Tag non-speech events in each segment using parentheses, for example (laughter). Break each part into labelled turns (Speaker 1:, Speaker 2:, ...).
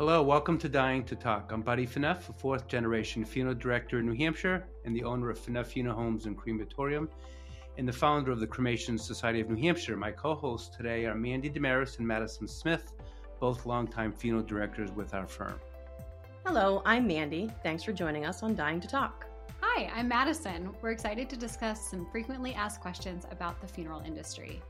Speaker 1: Hello, welcome to Dying to Talk. I'm Buddy Phaneuf, a fourth generation funeral director in New Hampshire and the owner of Phaneuf Funeral Homes and Crematorium and the founder of the Cremation Society of New Hampshire. My co hosts today are Mandy Damaris and Madison Smith, both longtime funeral directors with our firm.
Speaker 2: Hello, I'm Mandy. Thanks for joining us on Dying to Talk.
Speaker 3: Hi, I'm Madison. We're excited to discuss some frequently asked questions about the funeral industry.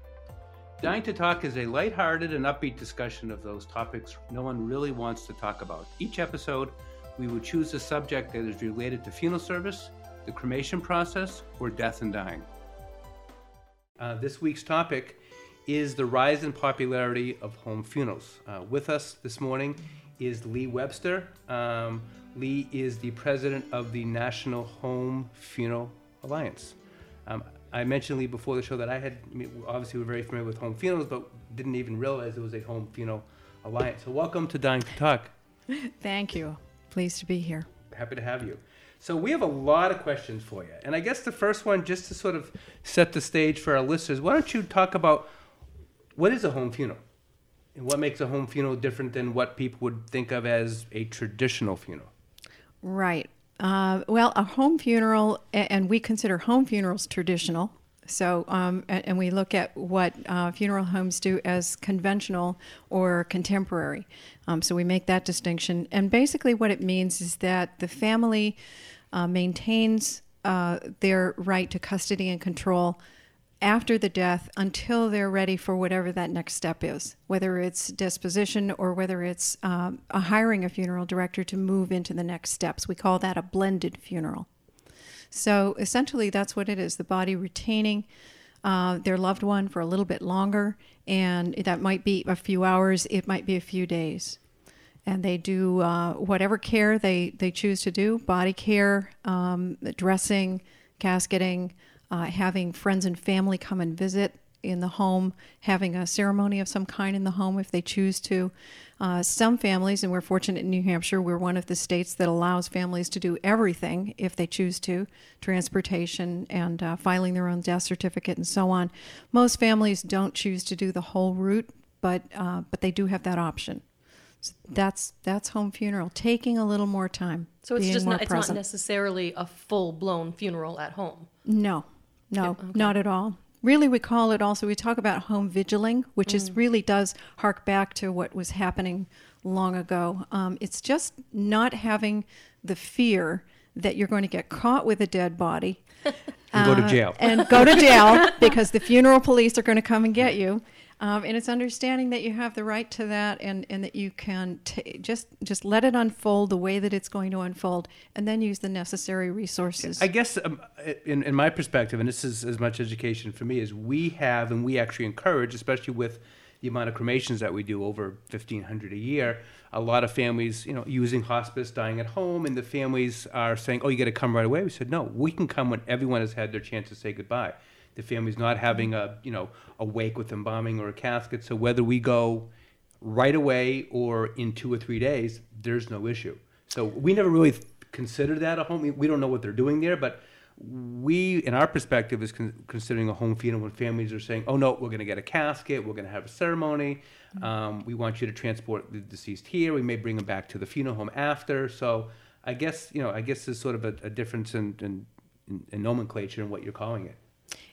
Speaker 1: Dying to Talk is a lighthearted and upbeat discussion of those topics no one really wants to talk about. Each episode, we will choose a subject that is related to funeral service, the cremation process, or death and dying. Uh, this week's topic is the rise in popularity of home funerals. Uh, with us this morning is Lee Webster. Um, Lee is the president of the National Home Funeral Alliance. Um, I mentioned Lee before the show that I had obviously we're very familiar with home funerals, but didn't even realize it was a home funeral alliance. So welcome to Dying to Talk. (laughs)
Speaker 4: Thank you. Pleased to be here.
Speaker 1: Happy to have you. So we have a lot of questions for you, and I guess the first one, just to sort of set the stage for our listeners, why don't you talk about what is a home funeral, and what makes a home funeral different than what people would think of as a traditional funeral?
Speaker 4: Right. Uh, well, a home funeral, and we consider home funerals traditional. So, um, and, we look at what uh, funeral homes do as conventional or contemporary. Um, so we make that distinction. And basically, what it means is that the family uh, maintains uh, their right to custody and control after the death until they're ready for whatever that next step is, whether it's disposition or whether it's um, a hiring a funeral director to move into the next steps. We call that a blended funeral. So essentially, that's what it is the body retaining uh, their loved one for a little bit longer, and that might be a few hours, it might be a few days. And they do uh, whatever care they, they choose to do body care, um, dressing, casketing uh, having friends and family come and visit in the home, having a ceremony of some kind in the home if they choose to. Uh, some families, and we're fortunate in New Hampshire, we're one of the states that allows families to do everything if they choose to transportation and uh, filing their own death certificate and so on. Most families don't choose to do the whole route, but, uh, but they do have that option. So that's that's home funeral, taking a little more time.
Speaker 2: So it's just not, it's not necessarily a full blown funeral at home.
Speaker 4: No, no, okay. not at all. Really, we call it also, we talk about home vigiling, which mm. is really does hark back to what was happening long ago. Um, it's just not having the fear that you're going to get caught with a dead body. (laughs)
Speaker 1: and uh, go to uh, jail.
Speaker 4: and go to jail (laughs) because the funeral police are going to come and get you. Um, and it's understanding that you have the right to that and, and that you can t- just just let it unfold the way that it's going to unfold and then use the necessary resources.
Speaker 1: I guess um, in, in my perspective, and this is as much education for me, is we have and we actually encourage, especially with the amount of cremations that we do, over 1,500 a year, a lot of families, you know, using hospice, dying at home, and the families are saying, oh, you got to come right away. We said, no, we can come when everyone has had their chance to say goodbye the family's not having a you know a wake with embalming or a casket. So whether we go right away or in two or three days, there's no issue. So we never really considered that a home. We don't know what they're doing there, but we, in our perspective, is con- considering a home funeral when families are saying, "Oh no, we're going to get a casket, we're going to have a ceremony. Mm-hmm. Um, we want you to transport the deceased here. We may bring them back to the funeral home after." So I guess you know, I guess there's sort of a, a difference in, in, in nomenclature in what you're calling it.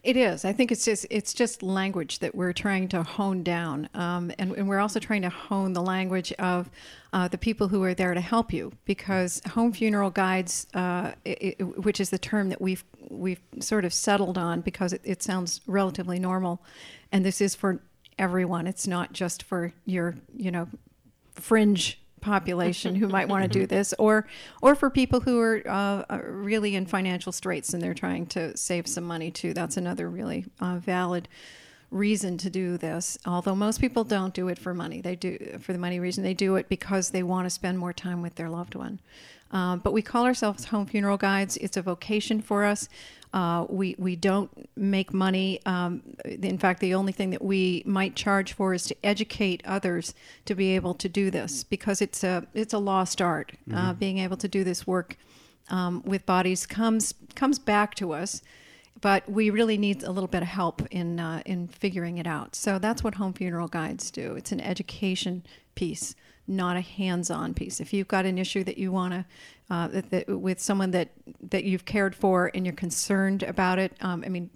Speaker 4: It is. I think it's just it's just language that we're trying to hone down, um, and, and, we're also trying to hone the language of uh, the people who are there to help you. Because home funeral guides, uh, it, it, which is the term that we've we've sort of settled on, because it, it sounds relatively normal, and this is for everyone. It's not just for your you know fringe population who might want to do (laughs) this, or or for people who are uh, uh, really in financial straits and they're trying to save some money too. That's another really uh, valid reason to do this. Although most people don't do it for money, they do for the money reason. They do it because they want to spend more time with their loved one. Um, but we call ourselves home funeral guides. It's a vocation for us. Uh, we we don't make money. Um, in fact, the only thing that we might charge for is to educate others to be able to do this because it's a it's a lost art. Uh, mm-hmm. Uh, being able to do this work um, with bodies comes comes back to us, but we really need a little bit of help in uh, in figuring it out. So that's what home funeral guides do. It's an education piece, not a hands-on piece. If you've got an issue that you want to, uh, that, that, with someone that that you've cared for and you're concerned about it, um, I mean,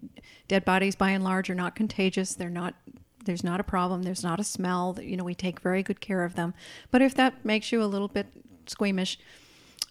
Speaker 4: dead bodies by and large are not contagious. They're not. There's not a problem. There's not a smell. You know, we take very good care of them. But if that makes you a little bit squeamish,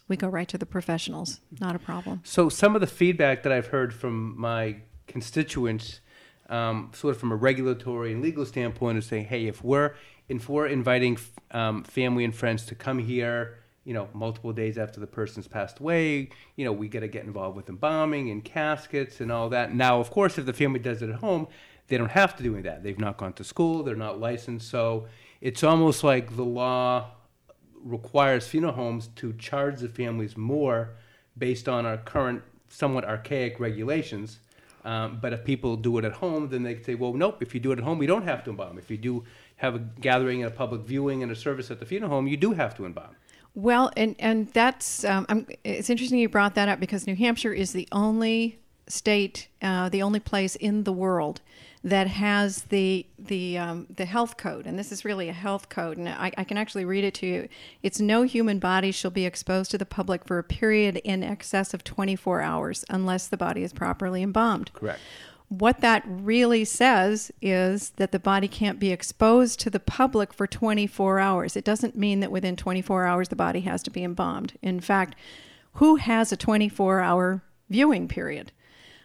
Speaker 4: we go right to the professionals. Not a problem.
Speaker 1: So some of the feedback that I've heard from my constituents, um, sort of from a regulatory and legal standpoint, is saying, hey, if we're if we're inviting um, family and friends to come here, you know, multiple days after the person's passed away, you know, we got to get involved with embalming and caskets and all that. Now, of course, if the family does it at home, they don't have to do any that. They've not gone to school. They're not licensed. So it's almost like the law requires funeral homes to charge the families more based on our current somewhat archaic regulations. Um, but if people do it at home, then they say, well, nope, if you do it at home, we don't have to embalm. If you do have a gathering and a public viewing and a service at the funeral home, you do have to embalm.
Speaker 4: Well, and and that's um, it's interesting you brought that up because New Hampshire is the only state, uh, the only place in the world that has the the um, the health code, and this is really a health code, and I, I, can actually read it to you. It's no human body shall be exposed to the public for a period in excess of 24 hours unless the body is properly embalmed.
Speaker 1: Correct.
Speaker 4: What that really says is that the body can't be exposed to the public for 24 hours. It doesn't mean that within 24 hours the body has to be embalmed. In fact, who has a 24 hour viewing period?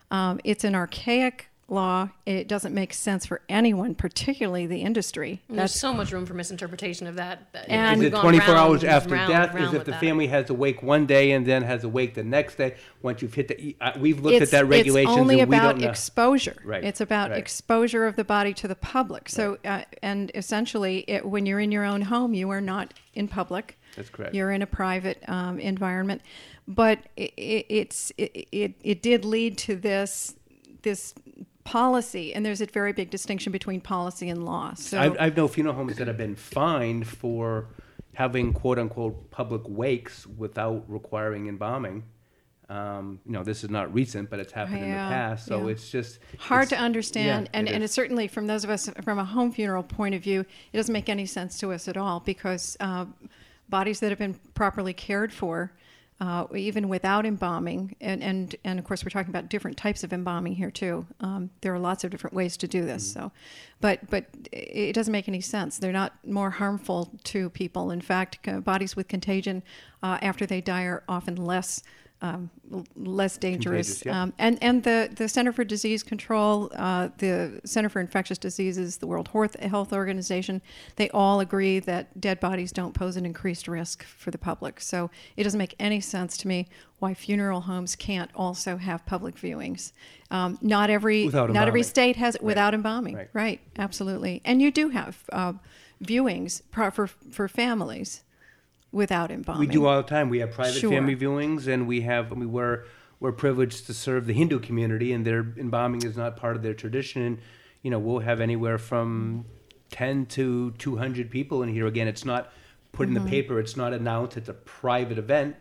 Speaker 4: Um, it's an archaic law. It doesn't make sense for anyone, particularly the industry.
Speaker 2: And There's so much room for misinterpretation of that. that
Speaker 4: And-
Speaker 1: Is it 24
Speaker 2: round
Speaker 1: hours after
Speaker 2: round
Speaker 1: death?
Speaker 2: and
Speaker 1: Is
Speaker 2: round
Speaker 1: if the
Speaker 2: that.
Speaker 1: family has a wake one day and then has a wake the next day? Once you've hit the, uh, we've looked
Speaker 4: it's,
Speaker 1: at that regulation
Speaker 4: it's only
Speaker 1: and we
Speaker 4: about
Speaker 1: don't
Speaker 4: exposure.
Speaker 1: Right,
Speaker 4: It's about
Speaker 1: right.
Speaker 4: exposure of the body to the public. So, uh, and essentially, it, when you're in your own home, you are not in public.
Speaker 1: That's correct.
Speaker 4: You're in a private um, environment, but it, it, it's it, it it did lead to this this policy, and there's a very big distinction between policy and law. So
Speaker 1: I've, I've known funeral homes that have been fined for having quote unquote public wakes without requiring embalming. Um, you know, this is not recent, but it's happened in the past. So
Speaker 4: yeah.
Speaker 1: it's just
Speaker 4: hard
Speaker 1: it's-
Speaker 4: to understand
Speaker 1: yeah,
Speaker 4: and,
Speaker 1: it
Speaker 4: and it's certainly from those of us from a home funeral point of view it doesn't make any sense to us at all because uh, bodies that have been properly cared for uh, even without embalming and, and and of course we're talking about different types of embalming here too. Um, there are lots of different ways to do this
Speaker 1: Mm-hmm.
Speaker 4: so. But but it doesn't make any sense. They're not more harmful to people. In fact bodies with contagion uh, after they die are often less um, less dangerous.
Speaker 1: Yeah.
Speaker 4: Um, and and the, the Center for Disease Control, uh, the Center for Infectious Diseases, the World Health Organization, they all agree that dead bodies don't pose an increased risk for the public. So it doesn't make any sense to me why funeral homes can't also have public viewings. Um, not every not every state has it without embalming.
Speaker 1: Right.
Speaker 4: Right. Absolutely. And you do have uh, viewings for for families without embalming.
Speaker 1: We do all the time. We have private
Speaker 4: Sure.
Speaker 1: family viewings, and we have. I mean, we're we're privileged to serve the Hindu community, and their embalming is not part of their tradition. And you know, we'll have anywhere from ten to two hundred people in here. Again, it's not put
Speaker 4: Mm-hmm.
Speaker 1: in the paper. It's not announced. It's a private event,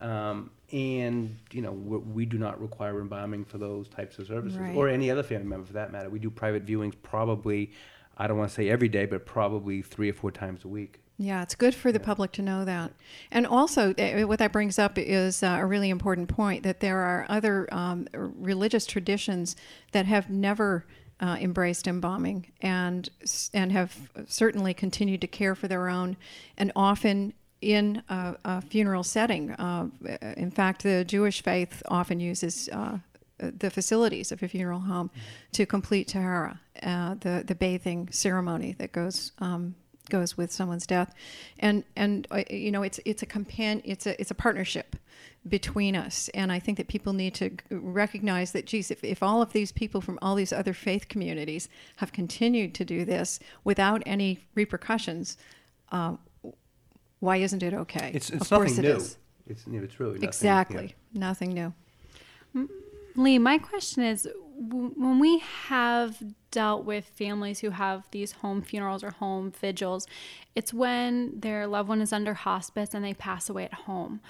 Speaker 1: um, and you know, we, we do not require embalming for those types of services,
Speaker 4: Right.
Speaker 1: or any other family member for that matter. We do private viewings probably. I don't want to say every day, but probably three or four times a week.
Speaker 4: Yeah, it's good for the public to know that. And also, eh, what that brings up is uh, a really important point that there are other um, religious traditions that have never uh, embraced embalming and and have certainly continued to care for their own, and often in a, a funeral setting. Uh, in fact, the Jewish faith often uses. Uh, the facilities of a funeral home to complete tahara, uh, the the bathing ceremony that goes um, goes with someone's death, and and uh, you know it's it's a companion it's a it's a partnership between us, and I think that people need to recognize that geez, if, if all of these people from all these other faith communities have continued to do this without any repercussions, uh, why isn't it okay?
Speaker 1: It's it's
Speaker 4: of course
Speaker 1: nothing
Speaker 4: it
Speaker 1: new.
Speaker 4: is.
Speaker 1: It's you know, it's really nothing, yeah.
Speaker 4: Exactly, nothing new.
Speaker 3: Lee, my question is when we have dealt with families who have these home funerals or home vigils, it's when their loved one is under hospice and they pass away at home.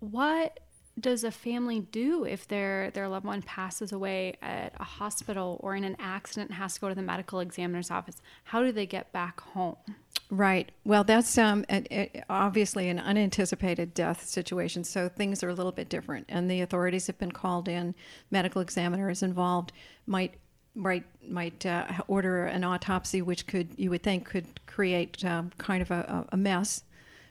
Speaker 3: What does a family do if their their loved one passes away at a hospital or in an accident and has to go to the medical examiner's office? How do they get back home?
Speaker 4: Right. Well, that's um, a, a, obviously an unanticipated death situation, so things are a little bit different. And the authorities have been called in. Medical examiners involved might might might uh, order an autopsy, which could you would think could create um, kind of a, a, mess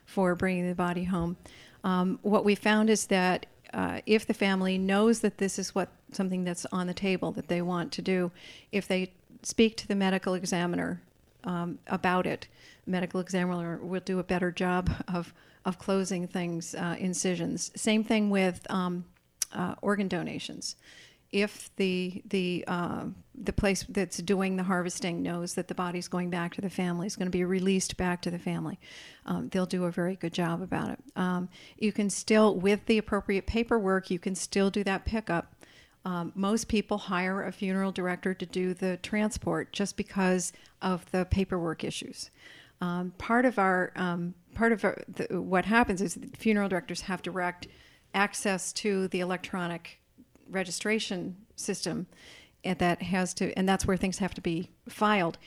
Speaker 4: for bringing the body home. Um, what we found is that uh, if the family knows that this is what something that's on the table that they want to do, if they speak to the medical examiner um, about it, medical examiner will do a better job of of closing things, uh, incisions. Same thing with um, uh, organ donations. If the the uh, the place that's doing the harvesting knows that the body's going back to the family, is going to be released back to the family, um, they'll do a very good job about it. Um, you can still, with the appropriate paperwork, you can still do that pickup. Um, most people hire a funeral director to do the transport just because of the paperwork issues. Um, part of our um, part of our, the, what happens is funeral directors have direct access to the electronic registration system, and that has to and that's where things have to be filed.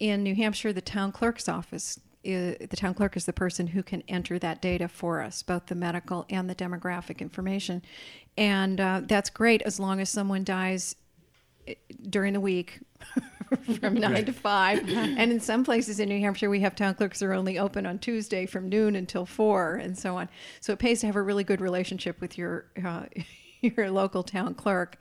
Speaker 4: In New Hampshire, the town clerk's office is, the town clerk is the person who can enter that data for us, both the medical and the demographic information. And uh, that's great as long as someone dies eh, during the week (laughs) from nine right. to five. And in some places in New Hampshire, we have town clerks that are only open on Tuesday from noon until four, and so on. So it pays to have a really good relationship with your uh, (laughs) your local town clerk.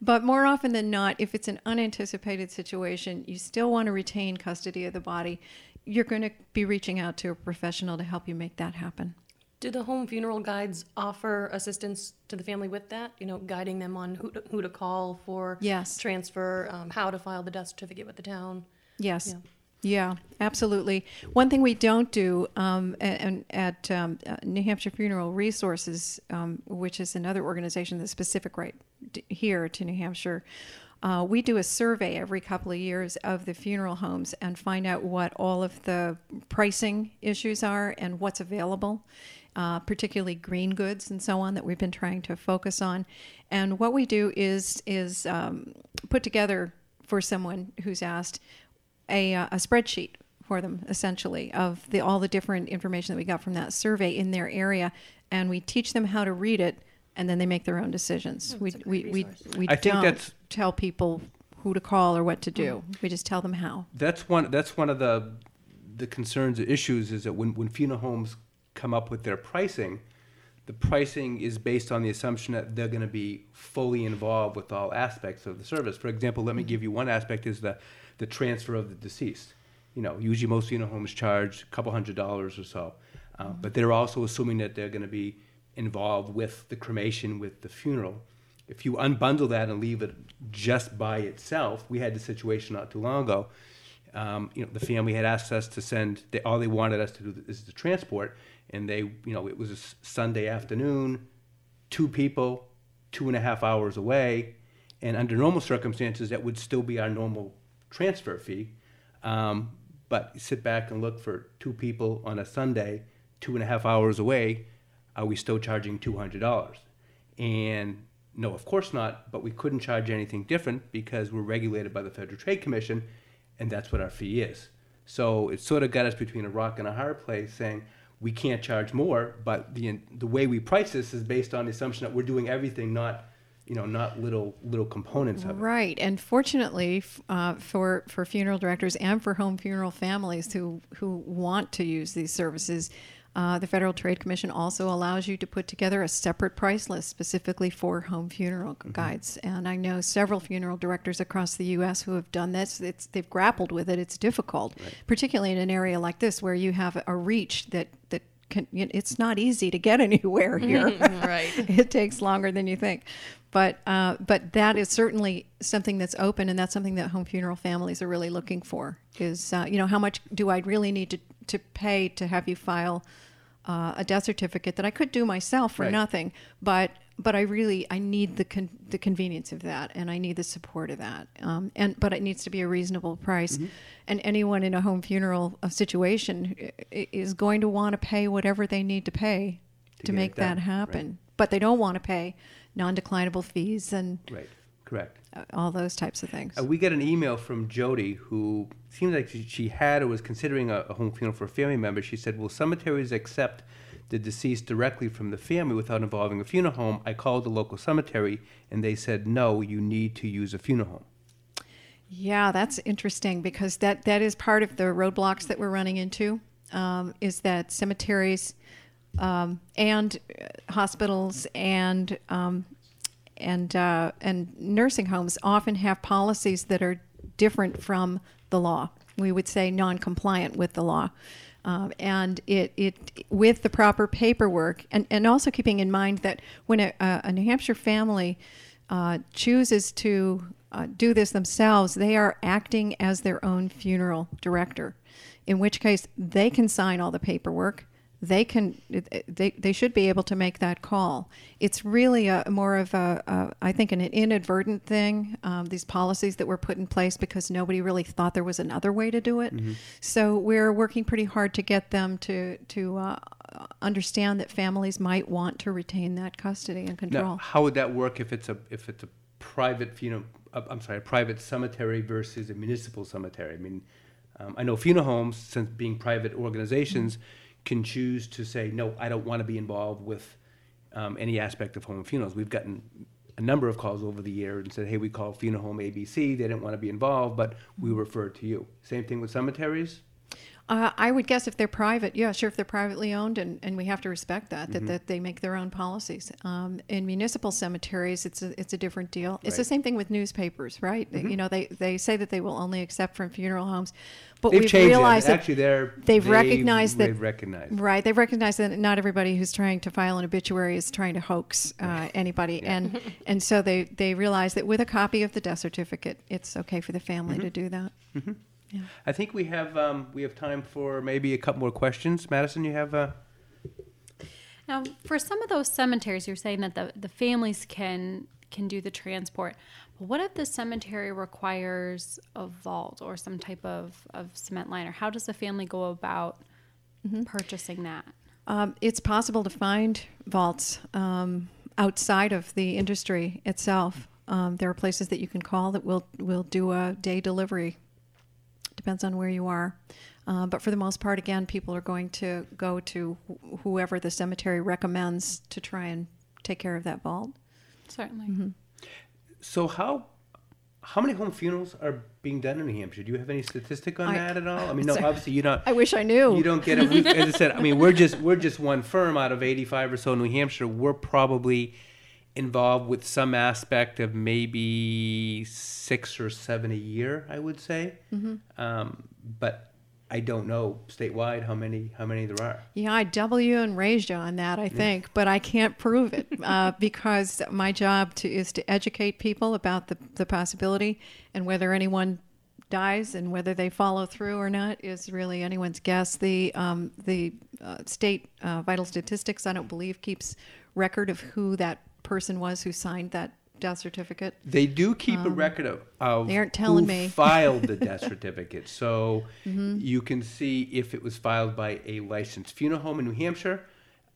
Speaker 4: But more often than not, if it's an unanticipated situation, you still want to retain custody of the body. You're going to be reaching out to a professional to help you make that happen.
Speaker 2: Do the home funeral guides offer assistance to the family with that? You know, guiding them on who to, who to call for
Speaker 4: yes.
Speaker 2: transfer, um, how to file the death certificate with the town?
Speaker 4: Yes. Yeah. Yeah, absolutely. One thing we don't do um, at, at um, uh, New Hampshire Funeral Resources, um, which is another organization that's specific right here to New Hampshire, uh, we do a survey every couple of years of the funeral homes and find out what all of the pricing issues are and what's available uh, particularly green goods and so on that we've been trying to focus on. And what we do is is um, put together for someone who's asked a, uh, a spreadsheet for them essentially of the all the different information that we got from that survey in their area, and we teach them how to read it, and then they make their own decisions.
Speaker 2: Oh, we
Speaker 4: we, we we
Speaker 1: I
Speaker 4: don't tell people who to call or what to do. Mm-hmm. We just tell them how.
Speaker 1: That's one. That's one of the the concerns, or issues, is that when when funeral homes come up with their pricing, the pricing is based on the assumption that they're going to be fully involved with all aspects of the service. For example, let me give you one aspect is the, the transfer of the deceased. You know, usually most funeral homes charge a couple hundred dollars or so, uh, mm-hmm. but they're also assuming that they're going to be involved with the cremation, with the funeral. If you unbundle that and leave it just by itself, we had the situation not too long ago. Um, you know, the family had asked us to send. They, all they wanted us to do is the transport, and they, you know, it was a Sunday afternoon, two people, two and a half hours away, and under normal circumstances, that would still be our normal transfer fee. Um, but sit back and look for two people on a Sunday, two and a half hours away, are we still charging two hundred dollars? And no, of course not. But we couldn't charge anything different because we're regulated by the Federal Trade Commission, and that's what our fee is. So it sort of got us between a rock and a hard place, saying we can't charge more, but the the way we price this is based on the assumption that we're doing everything, not you know, not little little components of it.
Speaker 4: Right, and fortunately uh, for for funeral directors and for home funeral families who who want to use these services. Uh, the Federal Trade Commission also allows you to put together a separate price list specifically for home funeral mm-hmm. guides. And I know several funeral directors across the U.S. who have done this. It's, they've grappled with it. It's difficult, right. particularly in an area like this where you have a reach that, that can, it's not easy to get (laughs) anywhere here. (laughs)
Speaker 2: right. (laughs)
Speaker 4: it takes longer than you think. But, uh, but that is certainly something that's open, and that's something that home funeral families are really looking for. Is uh, you know how much do I really need to to pay to have you file uh, a death certificate that I could do myself for
Speaker 1: right.
Speaker 4: nothing, but but I really I need the con- the convenience of that, and I need the support of that, um, and but it needs to be a reasonable price, mm-hmm. and anyone in a home funeral uh, situation is going to want to pay whatever they need to pay to, to make that happen, right. but they don't want to pay non-declinable fees and
Speaker 1: right Correct.
Speaker 4: uh, all those types of things.
Speaker 1: Uh, we got an email from Jody who seemed like she- she had or was considering a, a home funeral for a family member. She said, Will cemeteries accept the deceased directly from the family without involving a funeral home? I called the local cemetery and they said, No, you need to use a funeral home.
Speaker 4: Yeah, that's interesting because that, that is part of the roadblocks that we're running into. Um, is that cemeteries um, and uh, hospitals and um, and uh, and nursing homes often have policies that are different from the law. We would say non-compliant with the law, um, and it it with the proper paperwork, and and also keeping in mind that when a, a New Hampshire family uh, chooses to uh, do this themselves, they are acting as their own funeral director. In which case, they can sign all the paperwork they can they, they should be able to make that call it's really a more of a, a I think an inadvertent thing um, these policies that were put in place because nobody really thought there was another way to do it so we're working pretty hard to get them to to uh, understand that families might want to retain that custody and control
Speaker 1: Now, how would that work if it's a if it's a private funeral? Uh, I'm sorry, a private cemetery versus a municipal cemetery. I mean, um, I know funeral homes, since being private organizations, can choose to say no. I don't want to be involved with um, any aspect of home funerals. We've gotten a number of calls over the year and said, hey, we called funeral home ABC. They didn't want to be involved, but we referred to you. Same thing with cemeteries.
Speaker 4: Uh, I would guess if they're private, yeah, sure. If they're privately owned, and, and we have to respect that,
Speaker 1: Mm-hmm.
Speaker 4: that, that they make their own policies. Um, in municipal cemeteries, it's a it's a different deal. It's the
Speaker 1: Mm-hmm.
Speaker 4: same thing with newspapers, right? You know, they, they say that they will only accept from funeral homes, but
Speaker 1: They've
Speaker 4: we've realized
Speaker 1: that.
Speaker 4: that
Speaker 1: Actually, they're
Speaker 4: they've recognized that-
Speaker 1: they've recognized.
Speaker 4: Right. They've recognized that not everybody who's trying to file an obituary is trying to hoax uh, anybody, and (laughs) and so they they realize that with a copy of the death certificate, it's okay for the family
Speaker 1: Mm-hmm.
Speaker 4: to do that.
Speaker 1: I think we have um, we have time for maybe a couple more questions. Madison, you have a.
Speaker 3: Now, for some of those cemeteries, you're saying that the, the families can can do the transport. But what if the cemetery requires a vault or some type of, of cement liner? How does the family go about purchasing that?
Speaker 4: Um, it's possible to find vaults um, outside of the industry itself. Um, there are places that you can call that will will do a day delivery. Depends on where you are, uh, but for the most part, again, people are going to go to wh- whoever the cemetery recommends to try and take care of that vault.
Speaker 3: Certainly.
Speaker 1: so how how many home funerals are being done in New Hampshire? Do you have any statistic on
Speaker 4: I-
Speaker 1: that at all? I (laughs) mean, no,
Speaker 4: Sorry.
Speaker 1: obviously you don't.
Speaker 4: I wish I knew.
Speaker 1: You don't get it. We, as I said, I mean, we're just we're just one firm out of 85 or so in New Hampshire. We're probably involved with some aspect of maybe six or seven a year, I would say. Um, but I don't know statewide how many how many there are.
Speaker 4: Yeah, I double you and raised you on that, I think, but I can't prove it (laughs) uh, because my job to, is to educate people about the, the possibility and whether anyone dies and whether they follow through or not is really anyone's guess. The um, the uh, state uh, vital statistics, I don't believe, keeps record of who that person was who signed that death certificate.
Speaker 1: They do keep a record of, of
Speaker 4: Um, they aren't telling
Speaker 1: who
Speaker 4: me. (laughs)
Speaker 1: filed the death certificate. So
Speaker 4: Mm-hmm.
Speaker 1: you can see if it was filed by a licensed funeral home in New Hampshire,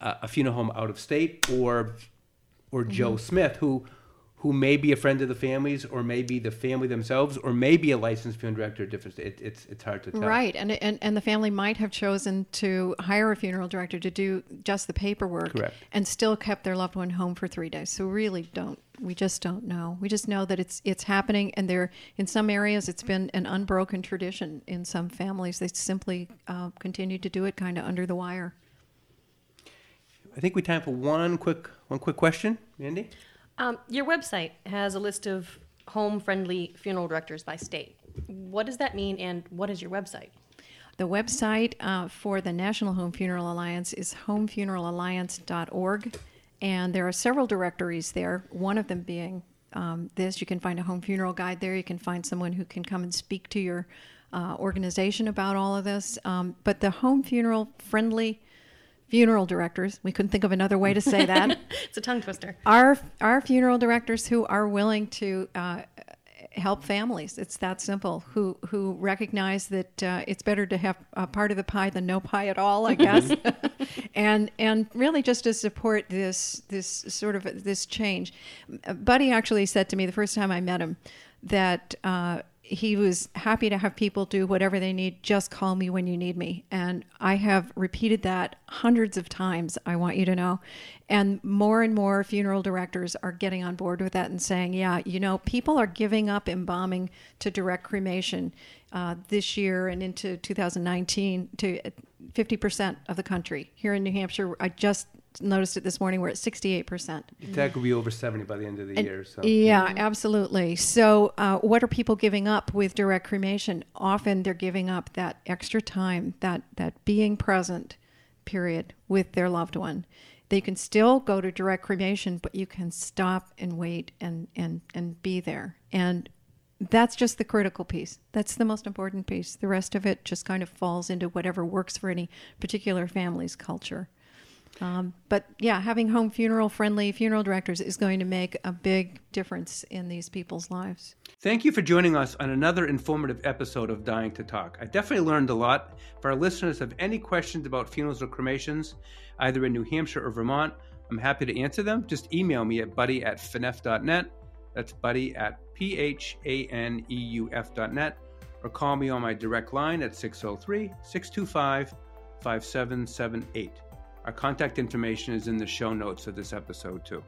Speaker 1: uh, a funeral home out of state, or or
Speaker 4: Mm-hmm.
Speaker 1: Joe Smith, who who may be a friend of the families, or maybe the family themselves, or maybe a licensed funeral director. Different. It, it's it's hard to tell.
Speaker 4: Right, and, and and the family might have chosen to hire a funeral director to do just the paperwork,
Speaker 1: Correct.
Speaker 4: and still kept their loved one home for three days. So really, don't we just don't know. We just know that it's it's happening, and there in some areas it's been an unbroken tradition. In some families, they simply uh, continue to do it kind of under the wire.
Speaker 1: I think we time for one quick one quick question, Andy.
Speaker 2: Um, your website has a list of home-friendly funeral directors by state. What does that mean, and what is your website?
Speaker 4: The website uh, for the National Home Funeral Alliance is homefuneralalliance.org, and there are several directories there. One of them being um, this. You can find a home funeral guide there. You can find someone who can come and speak to your uh, organization about all of this. Um, but the home funeral friendly funeral directors, we couldn't think of another way to say that (laughs)
Speaker 2: It's a tongue twister.
Speaker 4: our our funeral directors who are willing to uh, help families. It's that simple. Who who recognize that uh, it's better to have a part of the pie than no pie at all, I (laughs) guess. and and really just to support this this sort of this change. Buddy actually said to me the first time I met him that. Uh, he was happy to have people do whatever they need. Just call me when you need me. And I have repeated that hundreds of times, I want you to know. And more and more funeral directors are getting on board with that and saying, yeah, you know, people are giving up embalming to direct cremation uh, this year and into 2019 to 50% of the country. Here in New Hampshire, I just noticed it this morning. We're at 68%.
Speaker 1: That could be over 70 by the end of the
Speaker 4: And-
Speaker 1: year. So
Speaker 4: Yeah, absolutely. So, uh, what are people giving up with direct cremation? Often they're giving up that extra time, that, that being present period with their loved one. They can still go to direct cremation, but you can stop and wait and, and, and be there. And that's just the critical piece. That's the most important piece. The rest of it just kind of falls into whatever works for any particular family's culture. Um, but yeah, having home funeral friendly funeral directors is going to make a big difference in these people's lives.
Speaker 1: Thank you for joining us on another informative episode of Dying to Talk. I definitely learned a lot. If our listeners have any questions about funerals or cremations, either in New Hampshire or Vermont, I'm happy to answer them. Just email me at buddy at phaneuf.net. That's buddy at p h a n e u f.net. Or call me on my direct line at 603 625 5778. Our contact information is in the show notes of this episode, too.